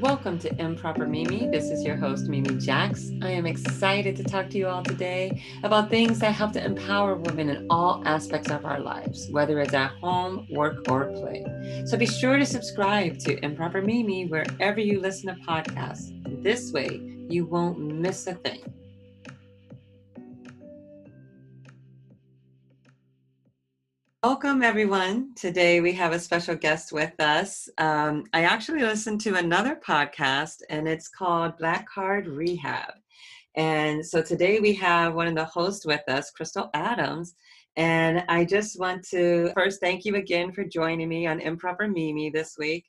Welcome to Improper Mimi. This is your host, Mimi Jax. I am excited to talk to you all today about things that help to empower women in all aspects of our lives, whether it's at home, work, or play. So be sure to subscribe to Improper Mimi wherever you listen to podcasts. This way, you won't miss a thing. Welcome, everyone. Today we have a special guest with us. Um, I actually listened to another podcast and it's called Black Card Rehab. And so today we have one of the hosts with us, Crystal Adams. And I just want to first thank you again for joining me on Improper Mimi this week.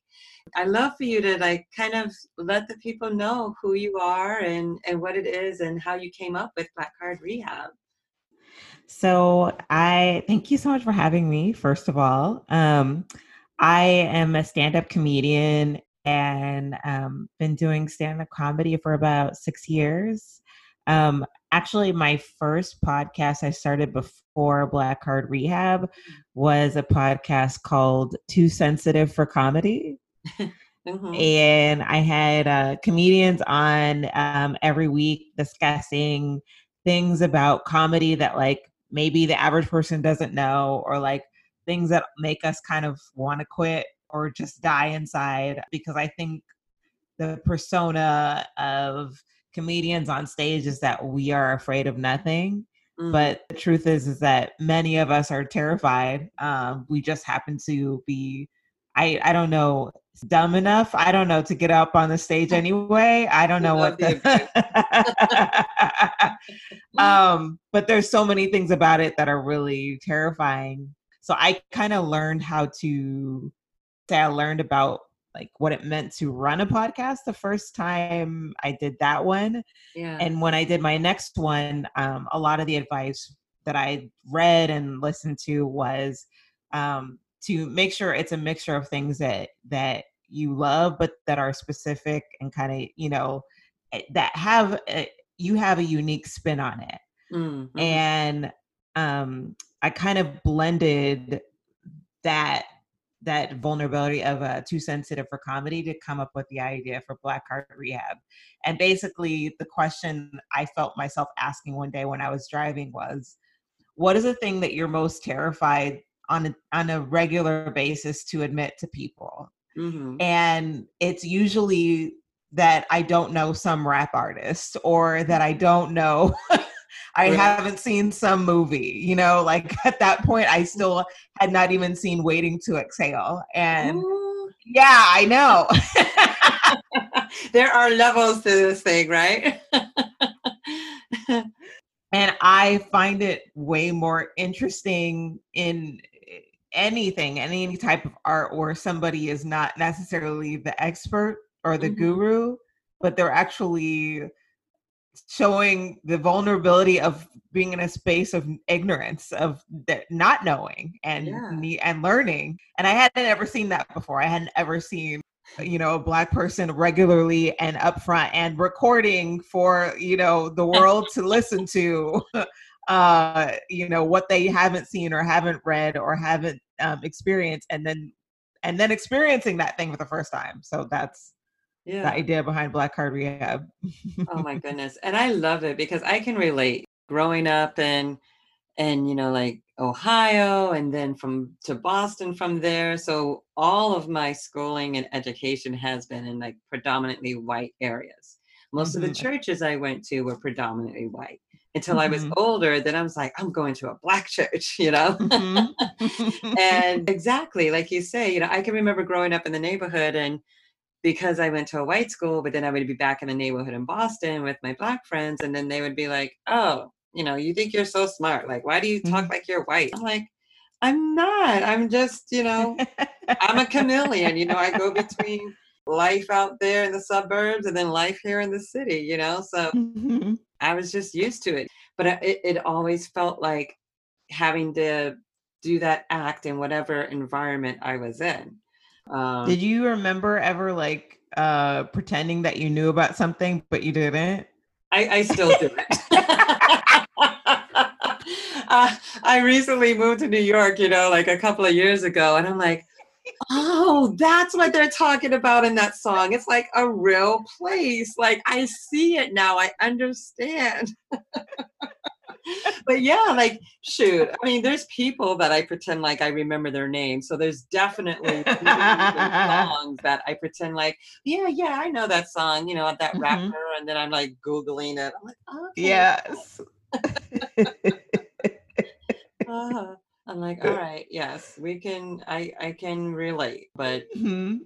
I love for you to like kind of let the people know who you are and, and what it is and how you came up with Black Card Rehab. So I thank you so much for having me. First of all, um, I am a stand-up comedian and um, been doing stand-up comedy for about six years. Um, actually, my first podcast I started before Black Card Rehab was a podcast called Too Sensitive for Comedy. Mm-hmm. And I had uh, comedians on um, every week discussing things about comedy that like maybe the average person doesn't know or like things that make us kind of want to quit or just die inside because I think the persona of comedians on stage is that we are afraid of nothing. Mm. But the truth is, is that many of us are terrified. Um, we just happen to be, I, I don't know, dumb enough. I don't know to get up on the stage anyway. I don't know what the um but there's so many things about it that are really terrifying. So I kind of learned how to say I learned about like what it meant to run a podcast the first time I did that one. Yeah. And when I did my next one, um, a lot of the advice that I read and listened to was um, to make sure it's a mixture of things that that you love but that are specific and kind of you know eh, that have a, eh, you have a unique spin on it mm-hmm. and um i kind of blended that that vulnerability of uh, too sensitive for comedy to come up with the idea for black card rehab and basically the question i felt myself asking one day when i was driving was what is the thing that you're most terrified on a, on a regular basis to admit to people mm-hmm. and it's usually that i don't know some rap artist or that i don't know I right. haven't seen some movie, you know, like at that point, I still had not even seen Waiting to Exhale. And Ooh. yeah, I know. there are levels to this thing, right? and I find it way more interesting in anything, any type of art where somebody is not necessarily the expert or the mm-hmm. guru, but they're actually showing the vulnerability of being in a space of ignorance of not knowing and yeah. and learning and i hadn't ever seen that before i hadn't ever seen you know a black person regularly and upfront and recording for you know the world to listen to uh you know what they haven't seen or haven't read or haven't um, experienced and then and then experiencing that thing for the first time so that's yeah. the idea behind black card rehab oh my goodness and i love it because i can relate growing up and and you know like ohio and then from to boston from there so all of my schooling and education has been in like predominantly white areas most mm-hmm. of the mm-hmm. churches i went to were predominantly white until mm-hmm. I was mm-hmm. older. Then I was like, I'm going to a black church, you know? Mm-hmm. and exactly, like you say, you know, I can remember growing up in the neighborhood and because I went to a white school, but then I would be back in the neighborhood in Boston with my black friends, and then they would be like, Oh, you know, you think you're so smart. Like, why do you talk mm-hmm. like you're white? I'm like, I'm not. I'm just, you know, I'm a chameleon. You know, I go between life out there in the suburbs and then life here in the city, you know? So mm-hmm. I was just used to it. But it, it always felt like having to do that act in whatever environment I was in. Um, Did you remember ever like uh pretending that you knew about something but you didn't? I, I still do it. uh, I recently moved to New York, you know, like a couple of years ago, and I'm like, oh, that's what they're talking about in that song. It's like a real place. Like I see it now. I understand. but yeah, like shoot. I mean, there's people that I pretend like I remember their name. So there's definitely songs that I pretend like, yeah, yeah, I know that song, you know, that mm-hmm. rapper, and then I'm like Googling it. I'm like, okay. Yes. uh-huh. I'm like, all right, yes, we can. I I can relate, but mm-hmm.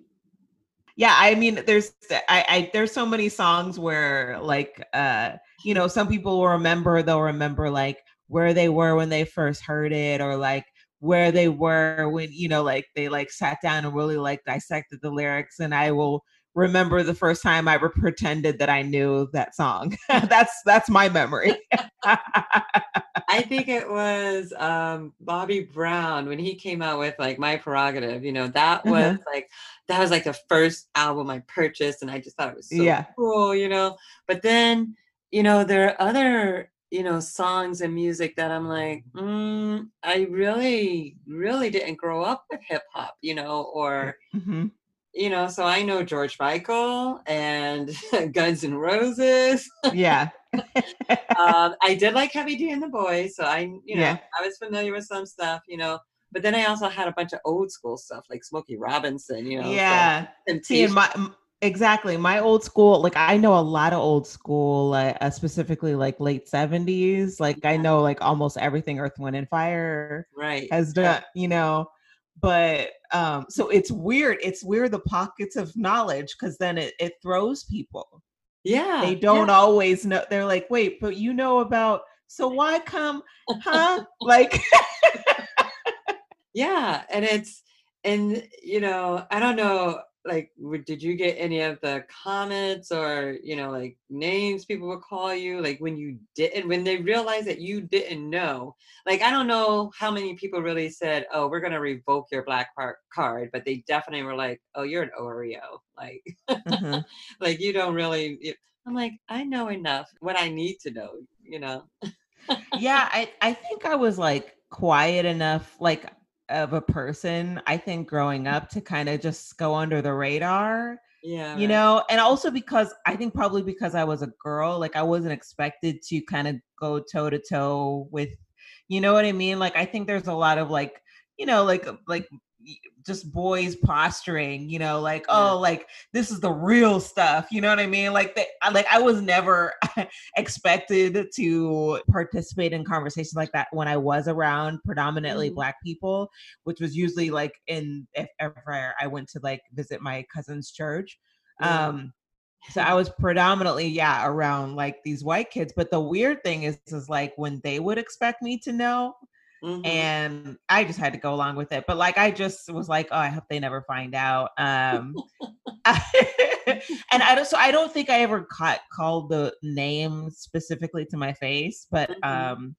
yeah, I mean, there's I, I there's so many songs where like uh you know some people will remember they'll remember like where they were when they first heard it or like where they were when you know like they like sat down and really like dissected the lyrics and i will remember the first time I ever pretended that I knew that song. that's that's my memory. I think it was um, Bobby Brown when he came out with like My Prerogative. You know, that was uh-huh. like that was like the first album I purchased, and I just thought it was so yeah. cool. You know, but then you know there are other you know songs and music that I'm like, mm, I really really didn't grow up with hip hop. You know, or. Mm-hmm you know, so I know George Michael and Guns N' Roses. Yeah. um, I did like Heavy D and the Boys, so I, you know, yeah. I was familiar with some stuff, you know. But then I also had a bunch of old school stuff like Smokey Robinson, you know. Yeah. So, See, my exactly my old school, like I know a lot of old school, uh, specifically like late seventies. Like yeah. I know like almost everything Earth, Wind, and Fire right has done, yeah. you know but um so it's weird it's weird the pockets of knowledge because then it, it throws people yeah they don't yeah. always know they're like wait but you know about so why come huh like yeah and it's and you know i don't know like did you get any of the comments or you know like names people would call you like when you didn't when they realized that you didn't know like i don't know how many people really said oh we're going to revoke your black card but they definitely were like oh you're an oreo like mm-hmm. like you don't really i'm like i know enough what i need to know you know yeah i i think i was like quiet enough like of a person, I think, growing up to kind of just go under the radar. Yeah. You right. know, and also because I think probably because I was a girl, like I wasn't expected to kind of go toe to toe with, you know what I mean? Like I think there's a lot of like, you know, like like just boys posturing, you know, like, yeah. oh, like this is the real stuff. You know what I mean? Like they, like I was never expected to participate in conversations like that when I was around predominantly mm-hmm. black people, which was usually like in if ever I went to like visit my cousin's church. Yeah. Um so I was predominantly, yeah, around like these white kids. But the weird thing is, is like when they would expect me to know, Mm-hmm. And I just had to go along with it. But like I just was like, oh, I hope they never find out. Um and I don't so I don't think I ever caught called the name specifically to my face, but mm-hmm. um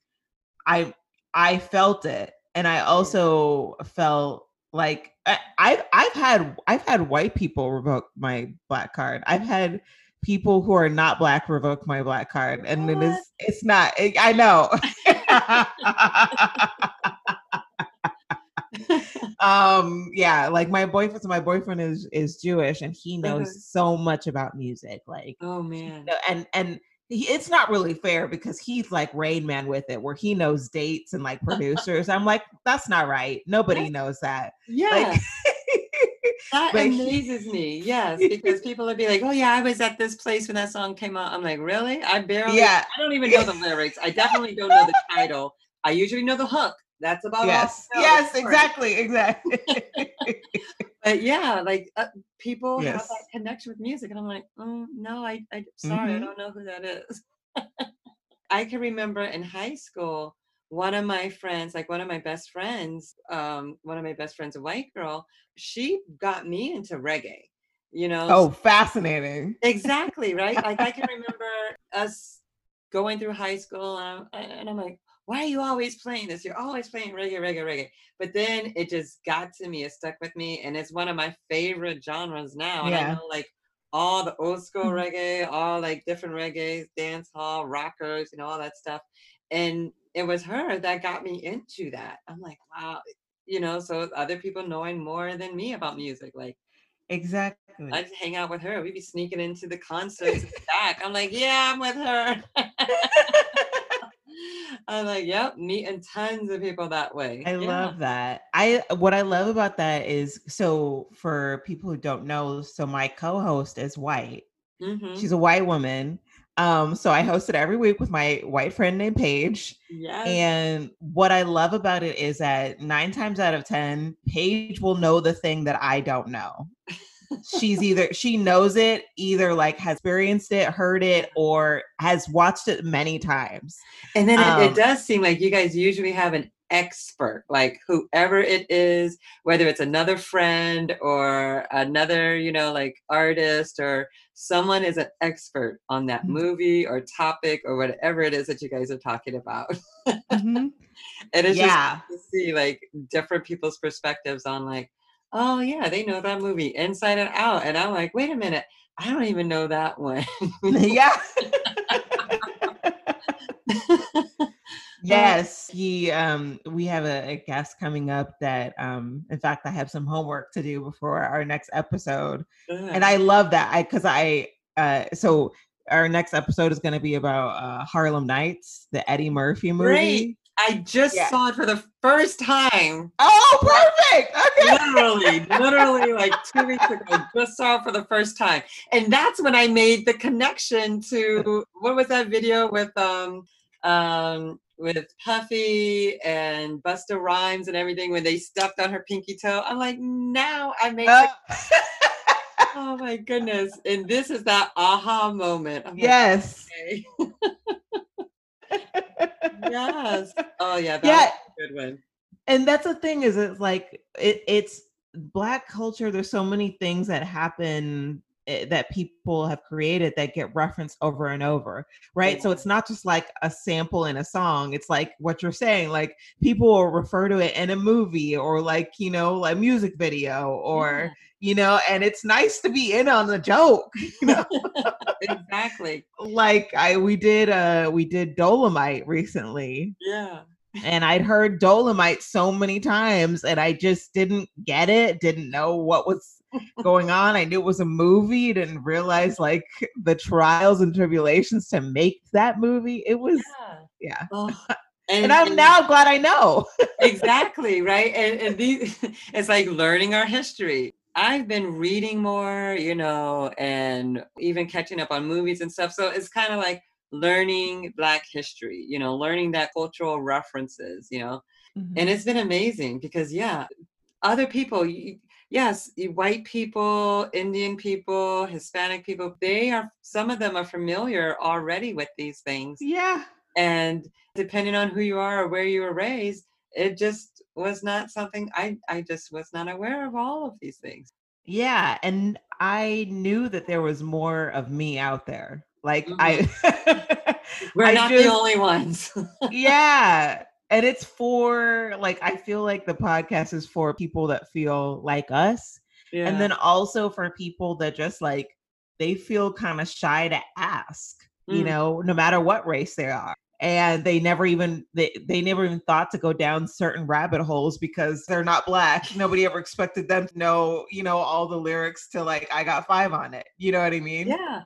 I I felt it. And I also felt like I, I've I've had I've had white people revoke my black card. I've had people who are not black revoke my black card, and what? it is it's not. It, I know. um yeah like my boyfriend so my boyfriend is is jewish and he knows uh-huh. so much about music like oh man you know, and and he, it's not really fair because he's like rain man with it where he knows dates and like producers i'm like that's not right nobody knows that yeah like, that but amazes he, me yes because people would be like oh yeah i was at this place when that song came out. I'm like really? I barely yeah. I don't even know the lyrics. I definitely don't know the title. I usually know the hook. That's about yes. yes exactly exactly. But yeah like uh, people yes. have that connection with music and i'm like oh, no i i sorry mm-hmm. i don't know who that is. I can remember in high school one of my friends, like one of my best friends, um, one of my best friends, a white girl, she got me into reggae. You know. Oh, fascinating. Exactly right. like I can remember us going through high school, and I'm, and I'm like, why are you always playing this? You're always playing reggae, reggae, reggae. But then it just got to me. It stuck with me, and it's one of my favorite genres now. And yeah. I know like all the old school reggae, all like different reggae, dance hall, rockers, you know, all that stuff. And it was her that got me into that. I'm like, wow, you know, so other people knowing more than me about music. Like exactly. I just hang out with her. We'd be sneaking into the concerts back. I'm like, yeah, I'm with her. I'm like, yep, meeting tons of people that way. I Yeah. love that. I what I love about that is so for people who don't know, so my co-host is white. Mhm. She's a white woman. Um, so I host it every week with my white friend named Paige. Yes. And what I love about it is that nine times out of 10, Paige will know the thing that I don't know. She's either, she knows it, either like has experienced it, heard it, or has watched it many times. And then it, Um, it does seem like you guys usually have an expert, like whoever it is, whether it's another friend or another, you know, like artist or someone is an expert on that Mhm. movie or topic or whatever it is that you guys are talking about. Mhm. And it's Yeah. just to see like different people's perspectives on like, oh yeah, they know that movie inside and out. And I'm like, wait a minute, I don't even know that one. yeah. yes. He um we have a, a guest coming up that um in fact I have some homework to do before our next episode. And I love that. I cuz I uh so our next episode is going to be about uh Harlem Nights, the Eddie Murphy movie. Great. I just Yeah. saw it for the first time. Oh, perfect. Okay. literally, literally like two weeks ago. I just saw it for the first time. And that's when I made the connection to what was that video with um um with Puffy and Busta Rhymes and everything when they stepped on her pinky toe. I'm like, now I made Uh, the- oh my goodness. And this is that aha moment. I'm like, yes. okay. yes. Oh yeah, Yeah. good one. and that's the thing is it's like it, it's black culture there's so many things that happen that people have created that get referenced over and over right so it's not just like a sample in a song it's like what you're saying like people will refer to it in a movie or like you know like music video or you know and it's nice to be in on the joke you know exactly. like i we did uh we did dolomite recently Yeah. and I'd heard Dolomite so many times and I just didn't get it, didn't know what was going on. I knew it was a movie, didn't realize like the trials and tribulations to make that movie. It was Yeah. yeah. Oh, And I'm now glad I know. exactly right. And, and these, it's like learning our history. I've been reading more, you know, and even catching up on movies and stuff. So it's kind of like learning Black history, you know, learning that cultural references, you know, and mm-hmm. it's been amazing because yeah other people y- yes white people indian people hispanic people they are some of them are familiar already with these things yeah. and depending on who you are or where you were raised it just was not something i i just was not aware of all of these things Yeah. And I knew that there was more of me out there. Like I mm-hmm. we're I not just- the only ones yeah and it's for like i feel like the podcast is for people that feel like us yeah. and then also for people that just like they feel kind of shy to ask you Mm. know no matter what race they are and they never even they, they never even thought to go down certain rabbit holes because they're not black nobody ever expected them to know you know all the lyrics to like i got five on it you know what i mean yeah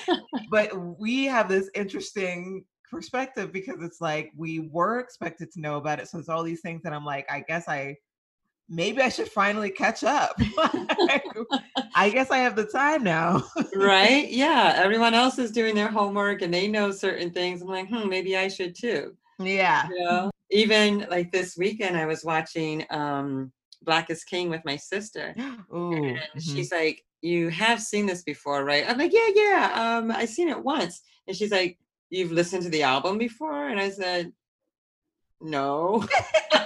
but we have this interesting perspective because it's like we were expected to know about it. So it's all these things that I'm like, I guess I maybe I should finally catch up. I guess I have the time now. right yeah everyone else is doing their homework and they know certain things i'm like hmm maybe i should too yeah. you know even like this weekend i was watching um black is king with my sister Ooh. and mhm. she's like you have seen this before right i'm like yeah yeah um i seen it once and she's like you've listened to the album before? And i said no.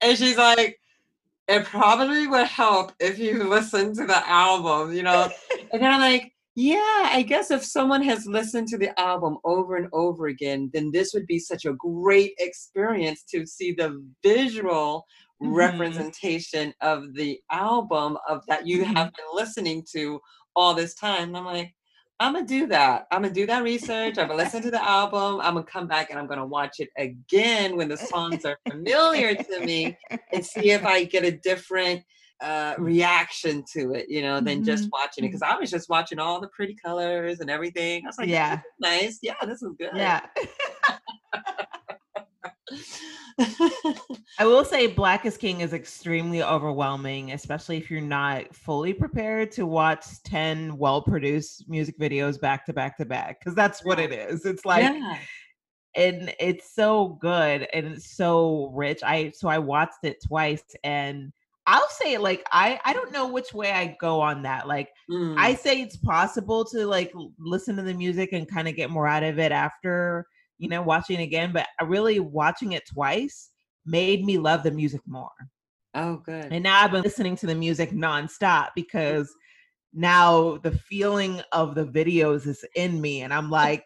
And she's like it probably would help if you listen to the album you know? And then i'm like yeah i guess if someone has listened to the album over and over again then this would be such a great experience to see the visual Mhm. representation of the album of that you have been listening to all this time. And i'm like I'm gonna do that. I'm gonna do that research. I'm gonna listen to the album. I'm gonna come back and I'm gonna watch it again when the songs are familiar to me and see if I get a different uh, reaction to it, you know, than mm-hmm. just watching it. Because I was just watching all the pretty colors and everything. I was like, yeah, nice. Yeah, this is good. Yeah. I will say Black is King is extremely overwhelming, especially if you're not fully prepared to watch 10 well produced music videos back to back to back, because that's what it is. It's like, yeah. and it's so good and it's so rich. I so I watched it twice and I'll say like I I don't know which way I go on that. Like mm. I say it's possible to like listen to the music and kind of get more out of it after you know, watching again, but really watching it twice made me love the music more. Oh, good. And now I've been listening to the music nonstop because now the feeling of the videos is in me. And I'm like,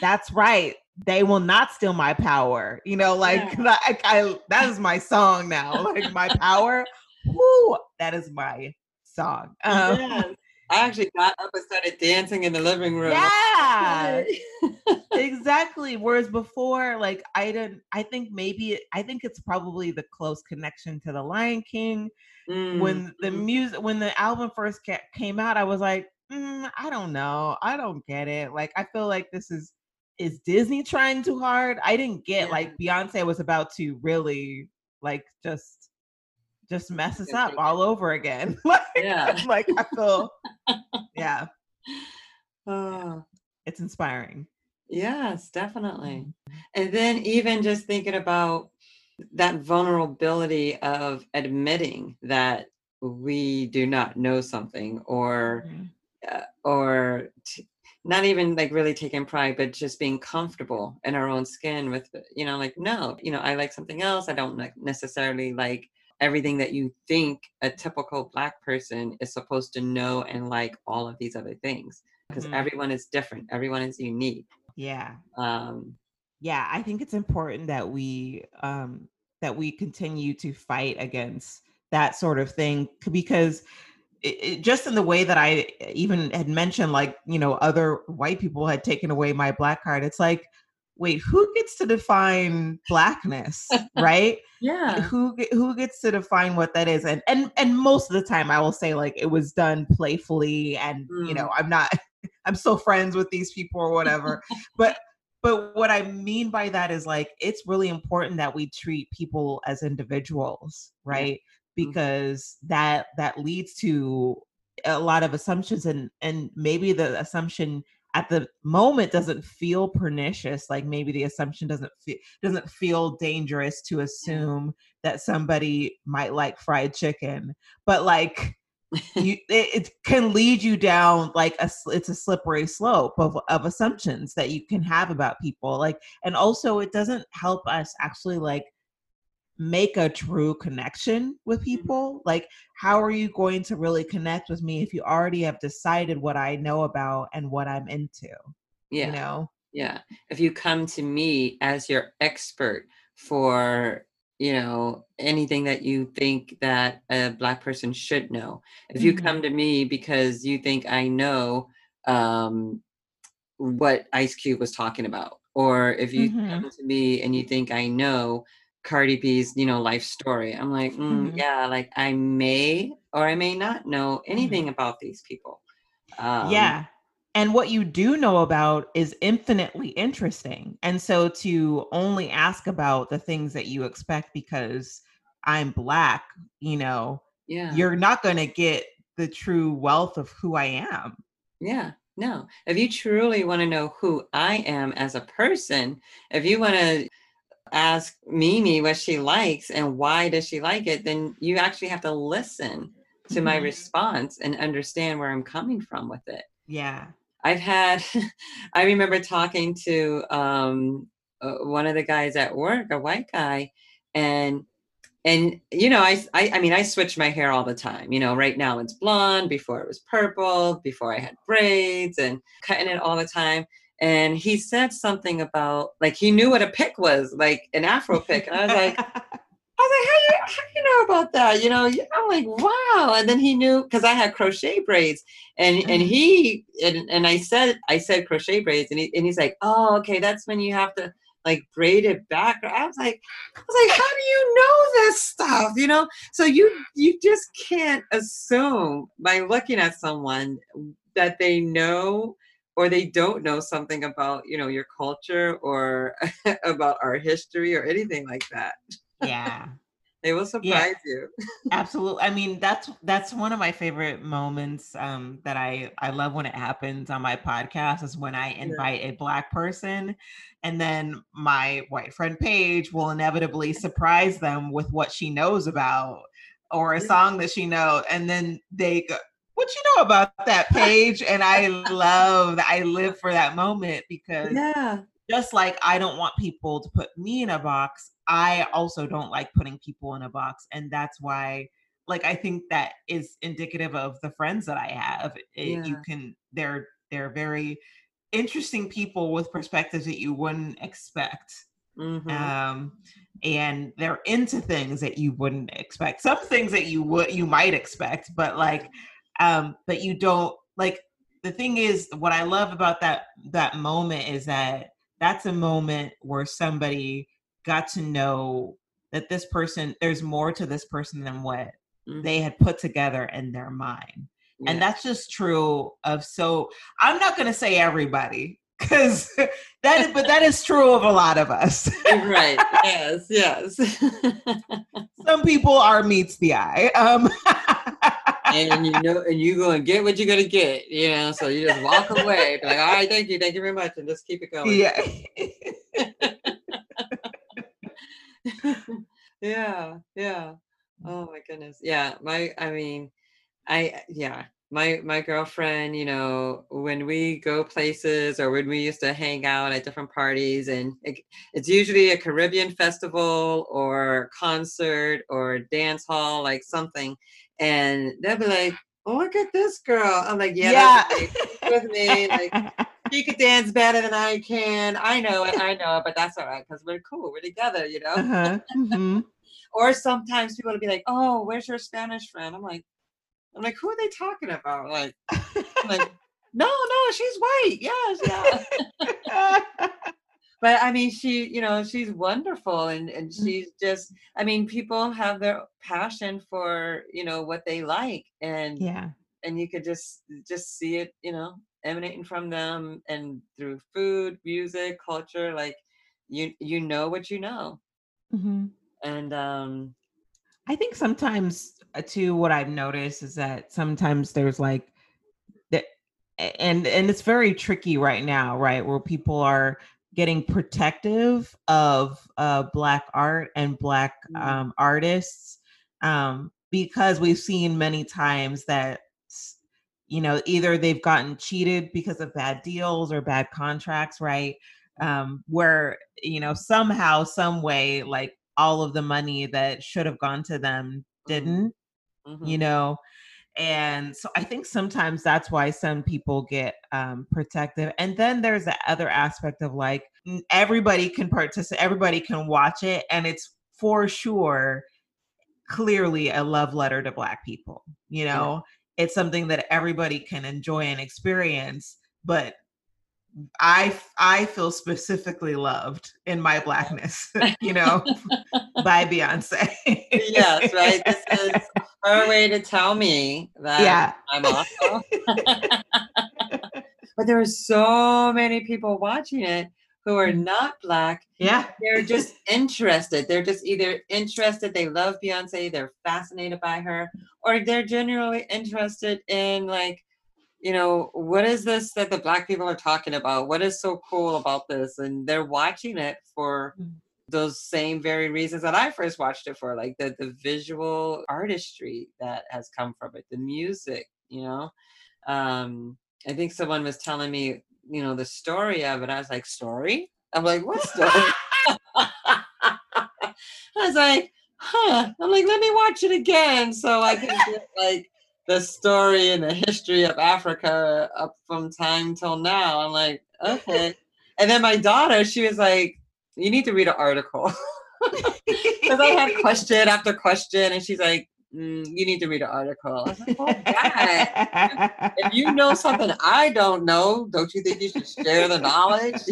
that's right. They will not steal my power. You know, like, yeah. I, I, that is my song now. Like, my power. Whoo, that is my song. Um, yes. I actually got up and started dancing in the living room. Yeah, exactly. Whereas before, like I didn't. I think maybe I think it's probably the close connection to the Lion King. Mm. When the mm-hmm. music, when the album first ca- came out, I was like, mm, I don't know, I don't get it. Like I feel like this is is Disney trying too hard. I didn't get yeah. like Beyonce was about to really like just just messes up all over again. like, yeah. like I feel, yeah. Oh. It's inspiring. Yes, definitely. And then even just thinking about that vulnerability of admitting that we do not know something or mm-hmm. uh, or t- not even like really taking pride but just being comfortable in our own skin with you know like no you know i like something else i don't necessarily like everything that you think a typical black person is supposed to know and like all of these other things because mm-hmm. everyone is different everyone is unique yeah um yeah i think it's important that we um that we continue to fight against that sort of thing because it, it, just in the way that i even had mentioned like you know other white people had taken away my black card it's like wait, who gets to define blackness, right? yeah. Who who gets to define what that is? And and and most of the time I will say like it was done playfully and mm. you know, mm. I'm not I'm still friends with these people or whatever. but but what I mean by that is like it's really important that we treat people as individuals, right? Mm-hmm. Because that that leads to a lot of assumptions and and maybe the assumption at the moment doesn't feel pernicious like maybe the assumption doesn't feel doesn't feel dangerous to mm-hmm. assume that somebody might like fried chicken but like you, it, it, can lead you down like a it's a slippery slope of, of assumptions that you can have about people like and also it doesn't help us actually like make a true connection with mm-hmm. people like how are you going to really connect with me if you already have decided what i know about and what i'm into yeah you know yeah if you come to me as your expert for you know anything that you think that a black person should know if you mm-hmm. come to me because you think i know um, what ice cube was talking about or if you mm-hmm. come to me and you think i know Cardi B's, you know, life story. I'm like, mm, mm-hmm. yeah, like I may or I may not know mm-hmm. anything mm-hmm. about these people. Um, yeah. And what you do know about is infinitely interesting. And so to only ask about the things that you expect because I'm black, you know, yeah. you're not going to get the true wealth of who I am. Yeah. No. If you truly want to know who I am as a person, if you want to ask Mimi what she likes and why does she like it, then you actually have to listen to my mm-hmm. response and understand where I'm coming from with it. Yeah. I've had, I remember talking to um, uh, one of the guys at work, a white guy, and and you know I, I i mean i switch my hair all the time you know right now it's blonde before it was purple before i had braids and cutting it all the time and he said something about like he knew what a pick was, like an Afro pick, and I was like, I was like, how do you how do you know about that? You know, I'm like, wow. And then he knew because I had crochet braids, and and Mhm. he and, and I said I said crochet braids, and he and he's like, oh, okay, that's when you have to like braid it back. I was like, I was like, how do you know this stuff? You know, so you you just can't assume by looking at someone that they know or they don't know something about you know your culture or about our history or anything like that Yeah. they will surprise you Absolutely. I mean, that's that's one of my favorite moments um, that I I love when it happens on my podcast is when I invite a black person, and then my white friend Paige will inevitably surprise them with what she knows about or a Yeah. song that she knows, and then they go, "What you know about that Paige? And I love that. I live for that moment because yeah just like I don't want people to put me in a box, I also don't like putting people in a box. And that's why, like, I think that is indicative of the friends that I have. It- You can, they're, they're very interesting people with perspectives that you wouldn't expect. Mhm. Um, and they're into things that you wouldn't expect. Some things that you would, you might expect, but like, um, but you don't like, the thing is what i love about that that moment is that that's a moment where somebody got to know that this person there's more to this person than what Mhm. they had put together in their mind. Yeah. and that's just true of so i'm not going to say everybody because that is, but that is true of a lot of us. Right. Yes yes. Some people are meets the eye. Um and you know and you go and get what you're gonna get you know so you just walk away be like all right thank you thank you very much and just keep it going. Yeah. Yeah yeah. Oh my goodness. Yeah my i mean i yeah my my girlfriend you know when we go places or when we used to hang out at different parties and it, it's usually a caribbean festival or concert or dance hall like something and they'll be like oh look at this girl i'm like yeah, yeah, with me, like, she could dance better than i can i know it i know it but that's all right because we're cool we're together you know uh-huh. mhm. or sometimes people will be like, "Oh, where's your Spanish friend?" I'm like, I'm like, who are they talking about? Like, I'm like, no, no, she's white. Yes, yeah. But I mean, she, you know, she's wonderful, and and Mm. she's just, I mean, people have their passion for, you know, what they like, and yeah. and you could just just see it, you know, emanating from them, and through food, music, culture, like you you know what you know, Mhm. and um, I think sometimes uh, too what I've noticed is that sometimes there's like that and and it's very tricky right now, right? Where people are getting protective of uh black art and black Mm. um artists um because we've seen many times that you know either they've gotten cheated because of bad deals or bad contracts, right? um where you know somehow some way like all of the money that should have gone to them didn't you mhm. know and so i think sometimes that's why some people get um protective and then there's the other aspect of like everybody can participate everybody can watch it and it's for sure clearly a love letter to black people you Yeah. know it's something that everybody can enjoy and experience but I I feel specifically loved in my blackness, you know, by Beyonce. yes, right. This is her way to tell me that Yeah. I'm awesome. but there are so many people watching it who are Mhm. not black. Yeah. They're just interested. They're just either interested, they love Beyonce, they're fascinated by her, or they're genuinely interested in like, you know, what is this that the black people are talking about? What is so cool about this? And they're watching it for Mm. Those same very reasons that I first watched it for, like the the visual artistry that has come from it, the music, you know. Um, I think someone was telling me, you know, the story of it. I was like, story? I'm like, what story? I was like, huh. I'm like, let me watch it again so I can get like the story and the history of Africa up from time till now. I'm like, okay. And then my daughter, she was like, you need to read an article. Because I had question after question, and she's like, mm, "You need to read an article." I was like, "Oh if you know something I don't know, don't you think you should share the knowledge?"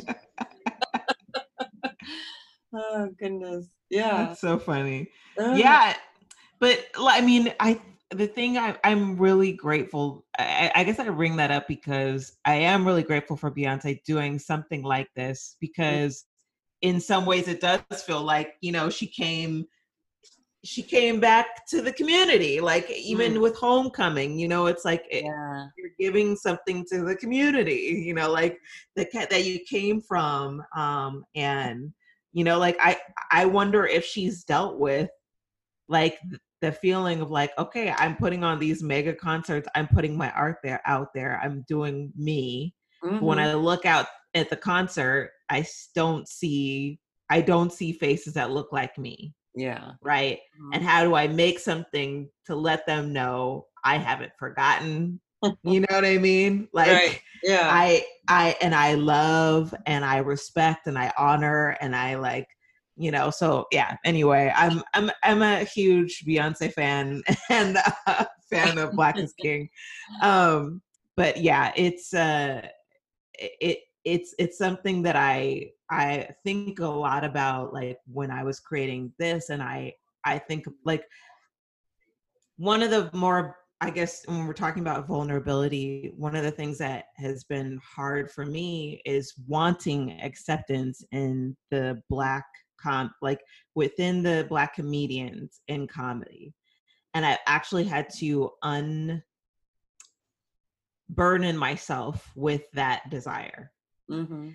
oh goodness, yeah, That's so funny. Yeah, but I mean, I the thing I, I'm really grateful. I, I guess I bring that up because I am really grateful for Beyonce doing something like this because in some ways it does feel like you know she came she came back to the community like even Mm. with homecoming you know it's like it- yeah, you're giving something to the community you know like the cat that you came from um and you know like i i wonder if she's dealt with like the feeling of like okay i'm putting on these mega concerts i'm putting my art there out there i'm doing me. But when i look out at the concert i don't see i don't see faces that look like me yeah, right and Mhm. how do I make something to let them know I haven't forgotten? You know what I mean? Like right, yeah, I I and I love and I respect and I honor and I like you know so yeah anyway i'm i'm i'm a huge beyonce fan and a fan of black is king um but yeah it's uh it it's it's something that i i think a lot about like when i was creating this and i i think like one of the more i guess when we're talking about vulnerability one of the things that has been hard for me is wanting acceptance in the black com like within the black comedians in comedy. And i actually had to un burden myself with that desire hmm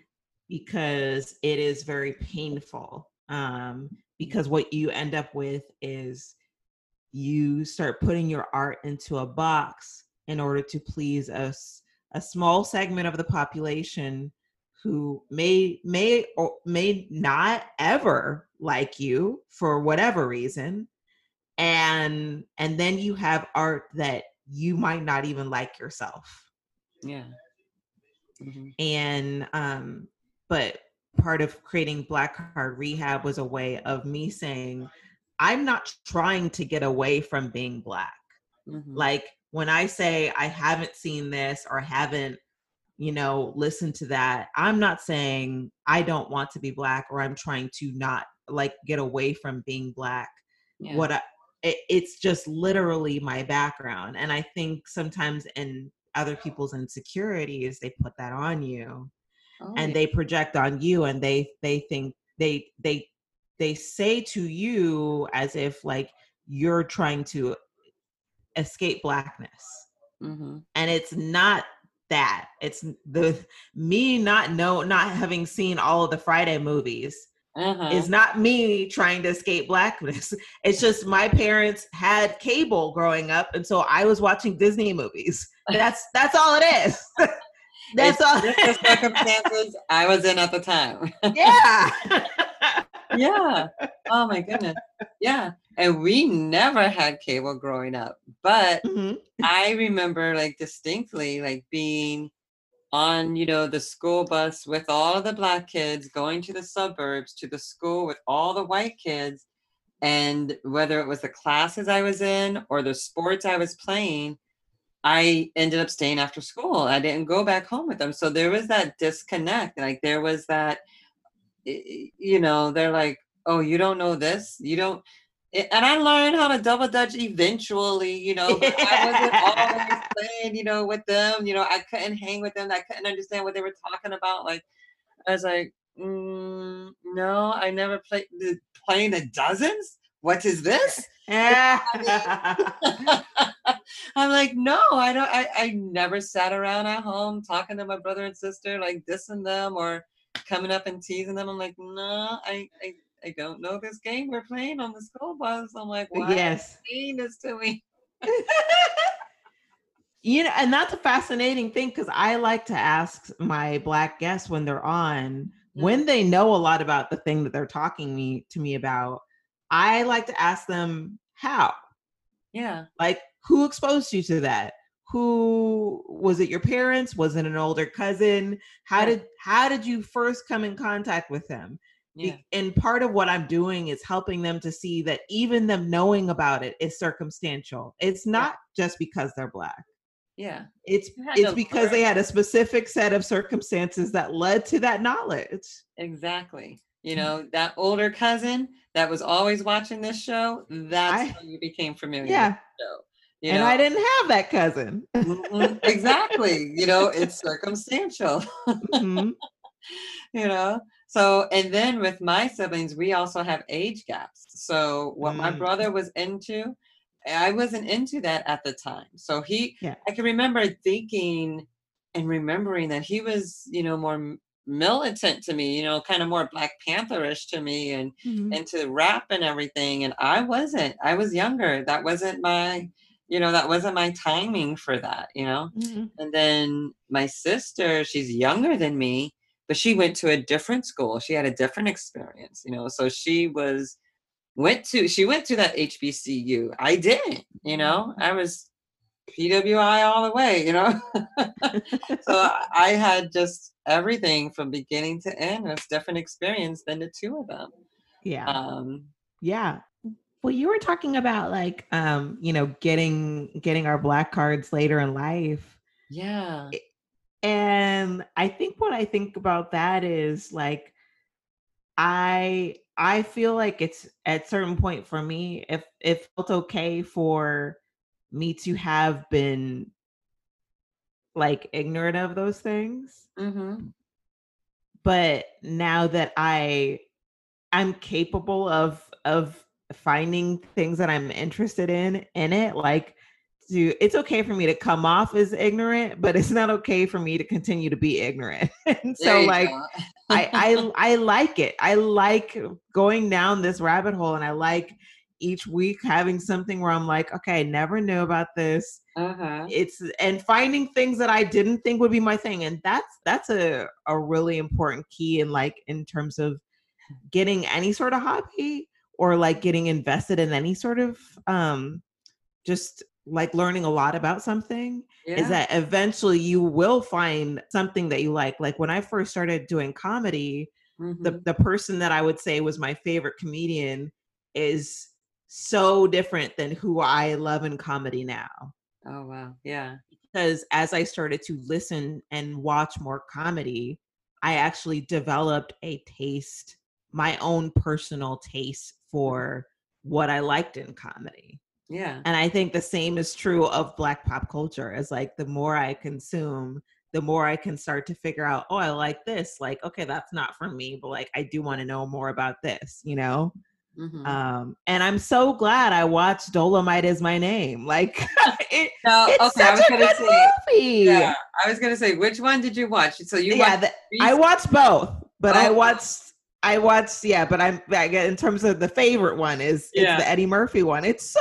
because it is very painful um because what you end up with is you start putting your art into a box in order to please us a small segment of the population who may may or may not ever like you for whatever reason and and then you have art that you might not even like yourself. Yeah, hmm and um but part of creating black card rehab was a way of me saying i'm not trying to get away from being black. Hmm like when i say i haven't seen this or haven't you know listened to that i'm not saying i don't want to be black or i'm trying to not like get away from being black. Yeah. what I, it, it's just literally my background. And i think sometimes in other people's insecurities they put that on you Oh, and yeah. they project on you and they they think they they they say to you as if like you're trying to escape blackness Mhm. and it's not that it's the me not know not having seen all of the friday movies Uh-huh. is not me trying to escape blackness it's just my parents had cable growing up and so i was watching disney movies that's that's all it is that's It's all the circumstances I was in at the time. yeah yeah. Oh my goodness. Yeah. And we never had cable growing up, but Mhm. I remember like distinctly like being on, you know, the school bus with all the black kids going to the suburbs to the school with all the white kids. And whether it was the classes I was in or the sports I was playing, I ended up staying after school. I didn't go back home with them. So there was that disconnect. Like there was that, you know, they're like, oh, you don't know this? You don't. And I learned how to double dutch eventually, you know, I wasn't always playing, you know, with them. You know, I couldn't hang with them. I couldn't understand what they were talking about. Like, I was like, mm, no, I never played the playing the dozens. What is this? I'm like, no, I don't. I, I never sat around at home talking to my brother and sister, like dissing them or coming up and teasing them. I'm like, no, I, I, I don't know this game we're playing on the school bus. I'm like, why are you yes saying this to me? you know and that's a fascinating thing because i like to ask my black guests when they're on when mm. they know a lot about the thing that they're talking me to me about i like to ask them how Yeah, like who exposed you to that who was it your parents was it an older cousin how Yeah. did how did you first come in contact with them Yeah. And part of what I'm doing is helping them to see that even them knowing about it is circumstantial. It's not just because they're black. Yeah. It's it's because they had a specific set of circumstances that led to that knowledge. Exactly. You Mm. know, that older cousin that was always watching this show, that's I- how you became familiar Yeah. with the show. You and know? I didn't have that cousin. Exactly. You know, it's circumstantial. Mhm. you know so and then with my siblings we also have age gaps so what my Mm. brother was into i wasn't into that at the time so he Yeah. i can remember thinking and remembering that he was you know more militant to me you know kind of more black pantherish to me and Mhm. into rap and everything and i wasn't i was younger that wasn't my you know that wasn't my timing for that you know Mhm. and then my sister, she's younger than me, but she went to a different school. She had a different experience, you know. So she was went to she went to that HBCU. I didn't, you know. I was PWI all the way, you know. so I- I had just everything from beginning to end. It's different experience than the two of them. yeah. Um, Yeah. Well, you were talking about like um, you know, getting getting our black cards later in life. yeah. And I think what I think about that is like I I feel like it's at certain point for me if it felt okay for me to have been like ignorant of those things Mm-hmm. but now that i i'm capable of of finding things that i'm interested in in it like to it's okay for me to come off as ignorant but it's not okay for me to continue to be ignorant and so like I, I I like it. I like going down this rabbit hole, and I like each week having something where I'm like, okay, I never knew about this. uh-huh. It's and finding things that I didn't think would be my thing, and that's that's a a really important key in like in terms of getting any sort of hobby or like getting invested in any sort of um just like learning a lot about something yeah. is that eventually you will find something that you like. Like when I first started doing comedy, the Mhm. the person that I would say was my favorite comedian is so different than who I love in comedy now. oh wow. Yeah. Because as I started to listen and watch more comedy, I actually developed a taste, my own personal taste for what I liked in comedy. Yeah. And I think the same is true of black pop culture. As like the more I consume, the more I can start to figure out, oh, I like this. Like, okay, that's not for me, but like I do want to know more about this, you know? Mhm. Um, and I'm so glad I watched Dolomite is my name. Like it, No, it's okay, I was such a gonna good say, movie. yeah, I was gonna say, which one did you watch? So you yeah, watched the- I watched both, but I Oh. watched I watched yeah, but I'm I get in terms of the favorite one is Yeah. it's the Eddie Murphy one. It's so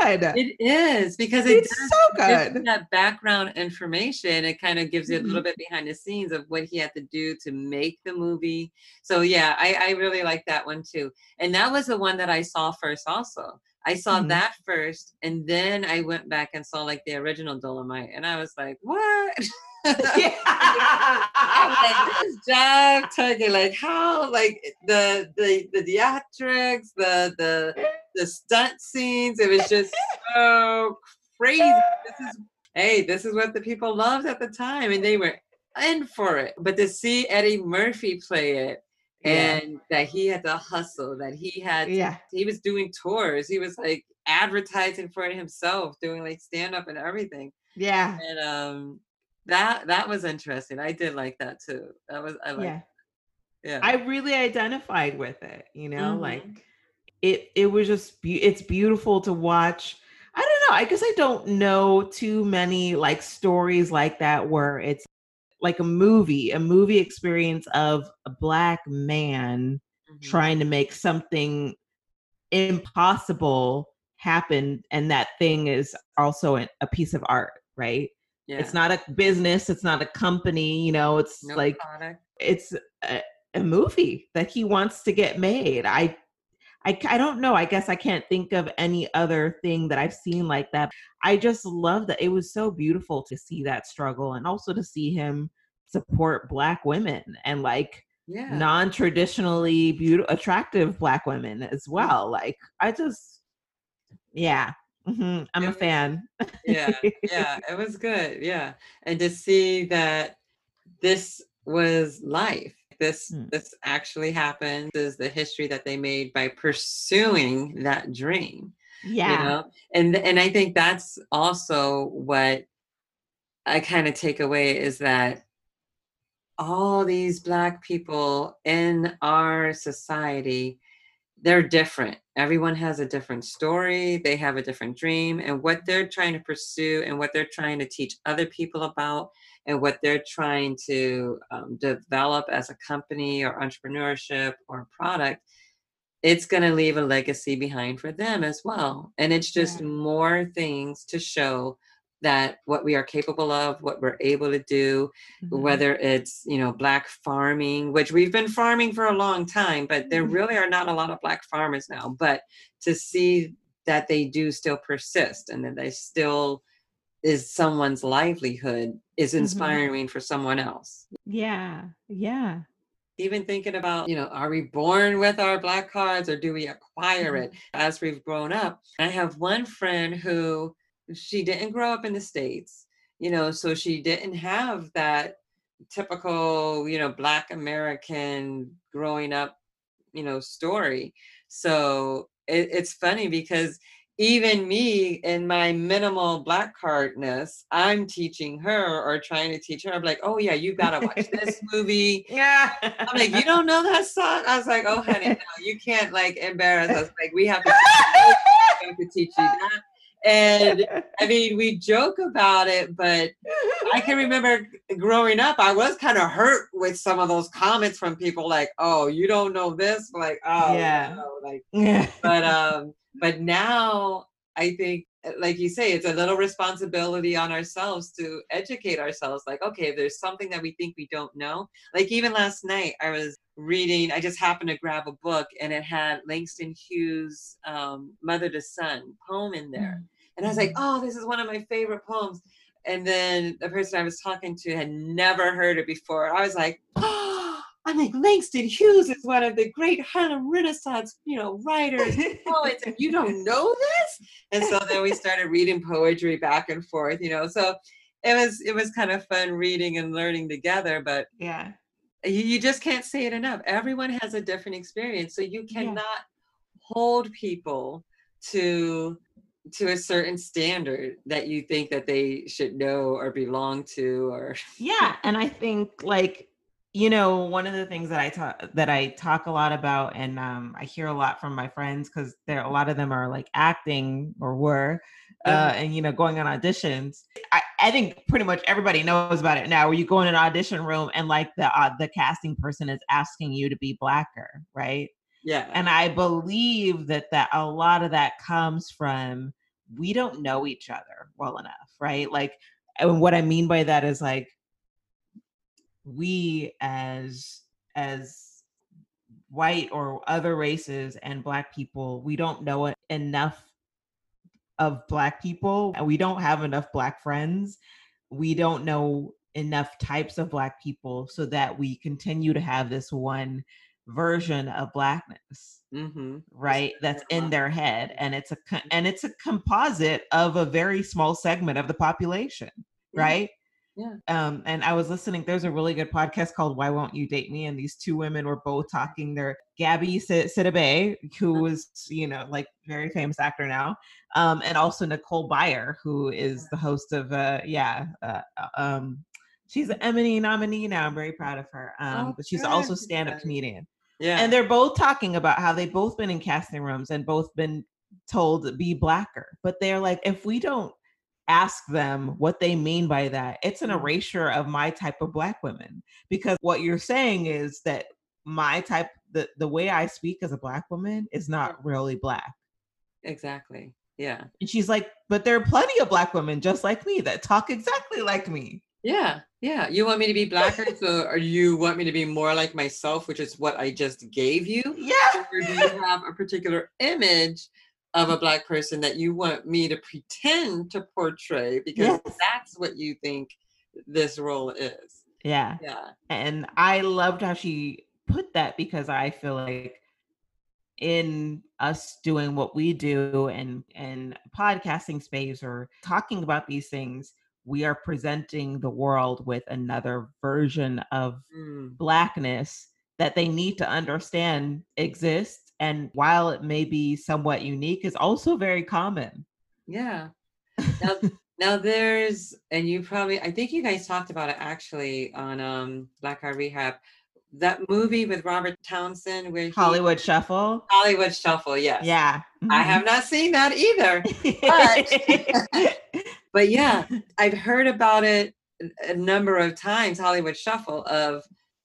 good. It is because it it's does so good. that background information. It kind of gives you a little bit behind the scenes of what he had to do to make the movie. So yeah, I, I really like that one too. And that was the one that I saw first also. I saw Mhm. that first, and then I went back and saw like the original Dolomite, and I was like, "What?" I was like, this job taking like how like the the the theatrics, the the the stunt scenes. It was just so crazy. This is hey, this is what the people loved at the time, and they were in for it. But to see Eddie Murphy play it, Yeah. and that he had to hustle, that he had yeah. he was doing tours, he was like advertising for it himself, doing like stand up and everything Yeah. and um that that was interesting i did like that too that was i like Yeah. yeah I really identified with it, you know, like Mhm. it it was just be- it's beautiful to watch. I don't know. I guess I don't know too many like stories like that where it's like a movie, a movie experience of a black man Mhm. trying to make something impossible happen and that thing is also a piece of art, right? Yeah. It's not a business, it's not a company, you know, it's no like product. it's a, a movie that he wants to get made. I, I, I don't know. I guess I can't think of any other thing that I've seen like that. I just love that it was so beautiful to see that struggle and also to see him support black women and like Yeah. non-traditionally beautiful attractive black women as Mm. well like i just yeah Mhm, i'm It a fan yeah yeah it was good yeah and to see that this was life this Mm. this actually happened this is the history that they made by pursuing that dream yeah you know and and i think that's also what i kind of take away is that all these black people in our society they're different. Everyone has a different story they have a different dream and what they're trying to pursue and what they're trying to teach other people about and what they're trying to um, develop as a company or entrepreneurship or product it's going to leave a legacy behind for them as well. And it's just Yeah. more things to show that what we are capable of what we're able to do Mhm. whether it's you know black farming which we've been farming for a long time but there Mhm. really are not a lot of black farmers now but to see that they do still persist and that they still is someone's livelihood is Mhm. inspiring for someone else yeah yeah even thinking about you know are we born with our black cards or do we acquire it as we've grown up i have one friend who she didn't grow up in the states you know so she didn't have that typical you know black american growing up you know story so it, it's funny because even me in my minimal black cardness i'm teaching her or trying to teach her i'm like oh yeah you gotta watch this movie yeah I'm like, you don't know that song? I was like, oh, honey, no, you can't like embarrass us. Like, we have to, we have to teach you that. And I mean, we joke about it, but I can remember growing up, I was kind of hurt with some of those comments from people like, oh, you don't know this? Like, oh, Yeah. no, like, yeah but um, but now I think, uh, like you say, it's a little responsibility on ourselves to educate ourselves. Like, okay, if there's something that we think we don't know, like even last night, I was reading. I just happened to grab a book, and it had Langston Hughes' um, "Mother to Son" poem in there, and I was like, oh, this is one of my favorite poems. And then the person I was talking to had never heard it before. I was like, oh, I'm like Langston Hughes is one of the great Harlem Renaissance, you know, writers, poets, and you don't know this. And so then we started reading poetry back and forth, you know. So it was it was kind of fun reading and learning together. But yeah you, you just can't say it enough. Everyone has a different experience, so you Yeah. cannot hold people to to a certain standard that you think that they should know or belong to or yeah and i think like you know one of the things that i talk that i talk a lot about and um, i hear a lot from my friends because there a lot of them are like acting or were uh, Uh-huh. and you know going on auditions I, I think pretty much everybody knows about it now. Where you go in an audition room and like the uh, the casting person is asking you to be blacker right? Yeah. And i believe that that a lot of that comes from we don't know each other well enough right? Like and what i mean by that is like we as as white or other races and black people we don't know it enough of black people and we don't have enough black friends. We don't know enough types of black people so that we continue to have this one version of blackness mm-hmm. right? that's in their head and it's a and it's a composite of a very small segment of the population Yeah. right Yeah. um and i was listening there's a really good podcast called why won't you date me and these two women were both talking they're gabby Si- sidibe who Uh-huh. was you know like very famous actor now um and also nicole Byer, who is the host of uh yeah uh, um she's an emmy nominee now i'm very proud of her um Oh, but she's good. also a stand-up comedian yeah and they're both talking about how they've both been in casting rooms and both been told to be blacker but they're like if we don't ask them what they mean by that it's an Mhm. erasure of my type of black women because what you're saying is that my type the, the way i speak as a black woman is not really black. Exactly yeah. And she's like but there are plenty of black women just like me that talk exactly like me. Yeah yeah you want me to be blacker so or you want me to be more like myself which is what i just gave you? Yeah. Or do you have a particular image of a black person that you want me to pretend to portray because Yes. that's what you think this role is yeah yeah and I loved how she put that because I feel like in us doing what we do and and podcasting space or talking about these things we are presenting the world with another version of Mm. blackness that they need to understand exists and while it may be somewhat unique is also very common Yeah. Now, now there's, and you probably, I think you guys talked about it actually on um Black Card Rehab, that movie with Robert Townsend where he, hollywood shuffle Hollywood Shuffle. Yes. yeah I have not seen that either. But but yeah, I've heard about it a- a number of times, Hollywood Shuffle, of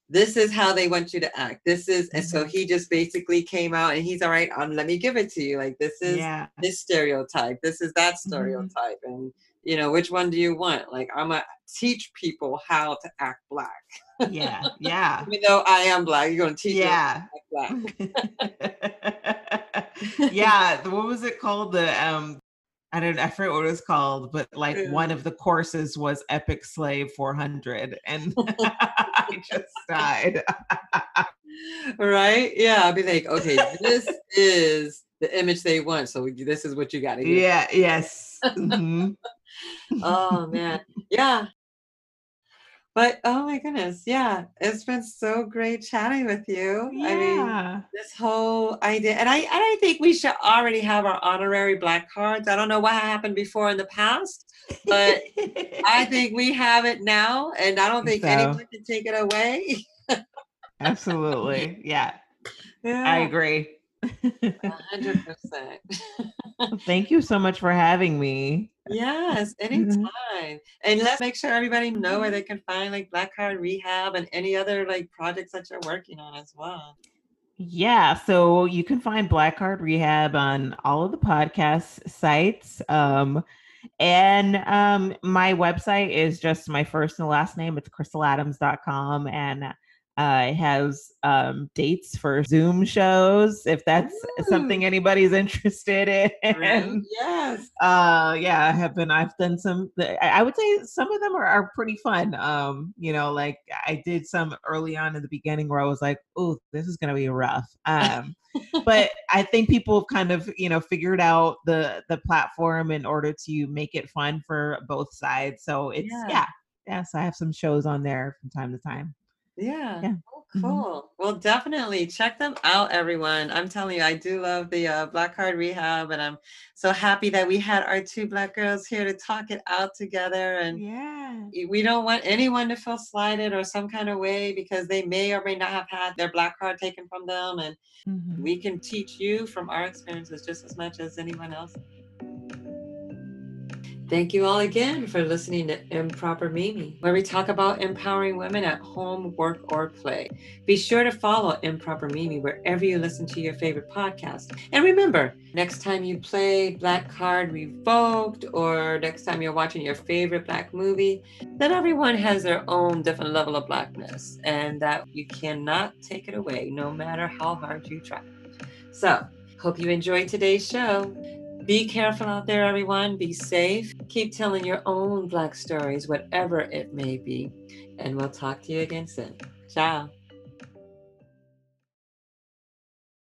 this is how they want you to act. This is, and so he just basically came out and he's all right, um, let me give it to you. Like, this is yeah this stereotype, this is that Mhm. stereotype. And, you know, which one do you want? Like, I'm to teach people how to act black. yeah yeah Even though I am black, you're going to teach yeah how to act black. yeah what was it called the um i don't i forget what it was called but like Yeah. one of the courses was epic slave 400 and i just died right? Yeah, I'll be like, okay, this is the image they want. So this is what you got to do. yeah yes Mhm. oh man yeah but oh my goodness yeah it's been so great chatting with you. I mean yeah. this whole idea and i and i think we should already have our honorary black cards. I don't know what happened before in the past but i think we have it now and i don't think So. anyone can take it away. Absolutely yeah. I agree. 100% thank you so much for having me yes anytime and let's make sure everybody know where they can find like black card rehab and any other like projects that you're working on as well Yeah, so you can find Black Card Rehab on all of the podcast sites. Um, and um, my website is just my first and last name. It's crystaladams.com. And uh, it has um, dates for Zoom shows if that's something anybody's interested in. Right? yes uh yeah i have been i've done some i I would say some of them are, are pretty fun um you know like i did some early on in the beginning where i was like oh this is gonna be rough um but i think people have kind of you know figured out the the platform in order to make it fun for both sides so it's Yeah. yeah yeah, so i have some shows on there from time to time Yeah. Yeah. Oh, Mhm. cool. Well, definitely check them out, everyone. I'm telling you, I do love the uh, Black Card Rehab, and I'm so happy that we had our two black girls here to talk it out together. And yeah we don't want anyone to feel slighted or some kind of way because they may or may not have had their black card taken from them. And Mhm. we can teach you from our experiences just as much as anyone else. Thank you all again for listening to Improper Mimi, where we talk about empowering women at home, work, or play. Be sure to follow Improper Mimi wherever you listen to your favorite podcast. And remember, next time you play Black Card Revoked, or next time you're watching your favorite Black movie, that everyone has their own different level of Blackness and that you cannot take it away no matter how hard you try. So, hope you enjoyed today's show. Be careful out there, everyone. Be safe. Keep telling your own Black stories, whatever it may be. And we'll talk to you again soon. Ciao.